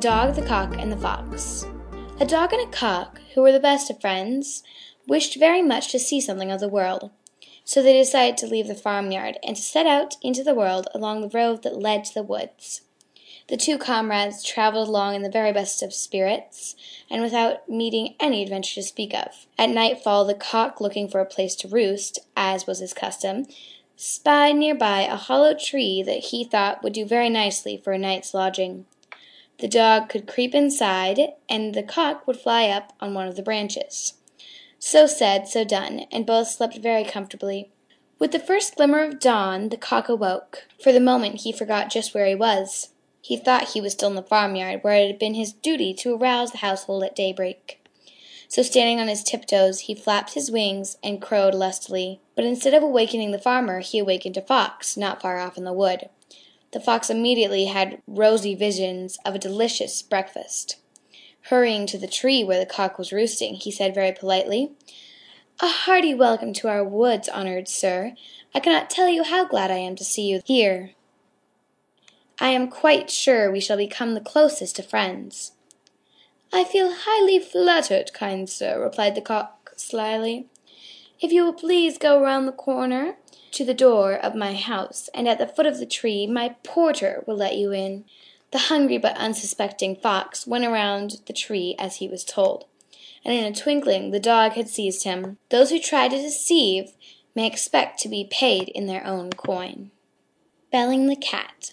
Dog, the Cock, and the Fox A dog and a cock, who were the best of friends, wished very much to see something of the world. So they decided to leave the farmyard, and to set out into the world along the road that led to the woods. The two comrades travelled along in the very best of spirits, and without meeting any adventure to speak of. At nightfall the cock, looking for a place to roost, as was his custom, spied near by a hollow tree that he thought would do very nicely for a night's lodging. The dog could creep inside, and the cock would fly up on one of the branches. So said, so done, and both slept very comfortably. With the first glimmer of dawn the cock awoke. For the moment he forgot just where he was. He thought he was still in the farmyard, where it had been his duty to arouse the household at daybreak. So standing on his tiptoes, he flapped his wings and crowed lustily. But instead of awakening the farmer, he awakened a fox, not far off in the wood. The fox immediately had rosy visions of a delicious breakfast. Hurrying to the tree where the cock was roosting, he said very politely, "A hearty welcome to our woods, honored sir. I cannot tell you how glad I am to see you here. I am quite sure we shall become the closest of friends." "I feel highly flattered, kind sir," replied the Cock slyly. "If you will please go round the corner to the door of my house, and at the foot of the tree my porter will let you in." The hungry but unsuspecting Fox went around the tree as he was told, and in a twinkling the dog had seized him. Those who try to deceive may expect to be paid in their own coin. Belling the Cat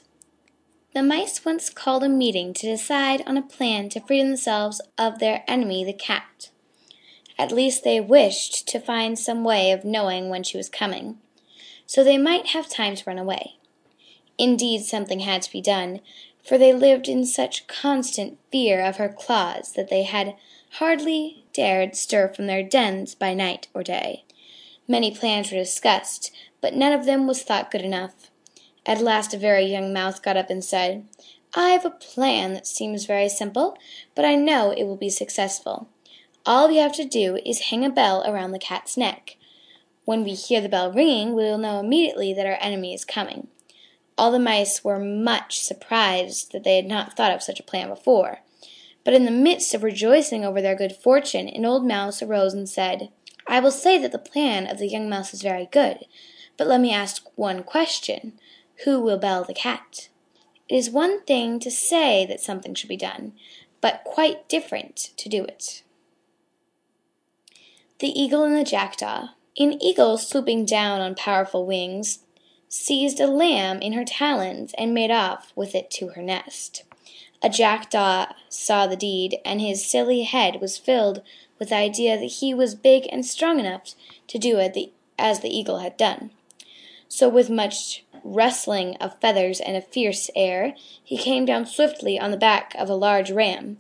the mice once called a meeting to decide on a plan to free themselves of their enemy the cat. At least they wished to find some way of knowing when she was coming, so they might have time to run away. Indeed, something had to be done, for they lived in such constant fear of her claws that they had hardly dared stir from their dens by night or day. Many plans were discussed, but none of them was thought good enough. At last a very young mouse got up and said, "I have a plan that seems very simple, but I know it will be successful. All we have to do is hang a bell around the cat's neck. When we hear the bell ringing we will know immediately that our enemy is coming." All the mice were much surprised that they had not thought of such a plan before. But in the midst of rejoicing over their good fortune an old mouse arose and said, "I will say that the plan of the young mouse is very good, but let me ask one question. Who will bell the cat? It is one thing to say that something should be done, but quite different to do it. The Eagle and the Jackdaw An eagle swooping down on powerful wings seized a lamb in her talons and made off with it to her nest. A jackdaw saw the deed, and his silly head was filled with the idea that he was big and strong enough to do as the eagle had done. So with much rustling of feathers and a fierce air, he came down swiftly on the back of a large ram.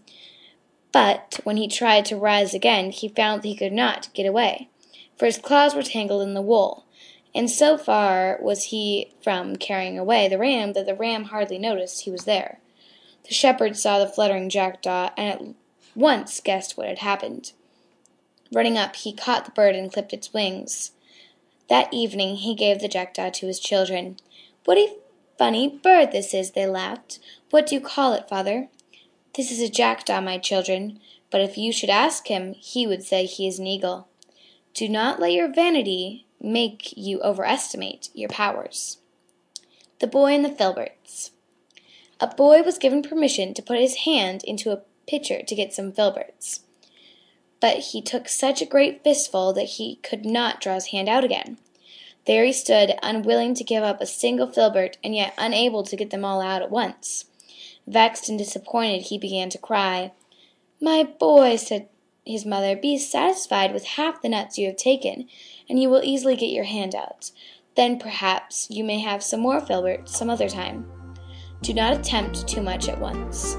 But when he tried to rise again he found that he could not get away, for his claws were tangled in the wool, and so far was he from carrying away the ram that the ram hardly noticed he was there. The shepherd saw the fluttering jackdaw, and at once guessed what had happened. Running up, he caught the bird and clipped its wings. That evening he gave the jackdaw to his children. "What a funny bird this is!" they laughed. "What do you call it, father?" "This is a jackdaw, my children, but if you should ask him, he would say he is an eagle. Do not let your vanity make you overestimate your powers." The Boy and the Filberts A boy was given permission to put his hand into a pitcher to get some filberts but he took such a great fistful that he could not draw his hand out again. There he stood, unwilling to give up a single filbert, and yet unable to get them all out at once. Vexed and disappointed, he began to cry. "My boy," said his mother, "be satisfied with half the nuts you have taken, and you will easily get your hand out. Then, perhaps, you may have some more filberts some other time. Do not attempt too much at once."